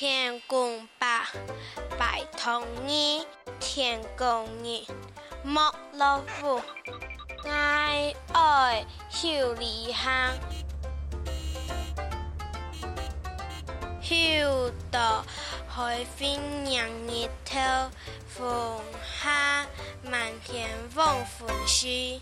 天公伯，拜托你，天公爷，莫老夫，爱爱秀丽香，秀到海边让日头，风下满天风风雪。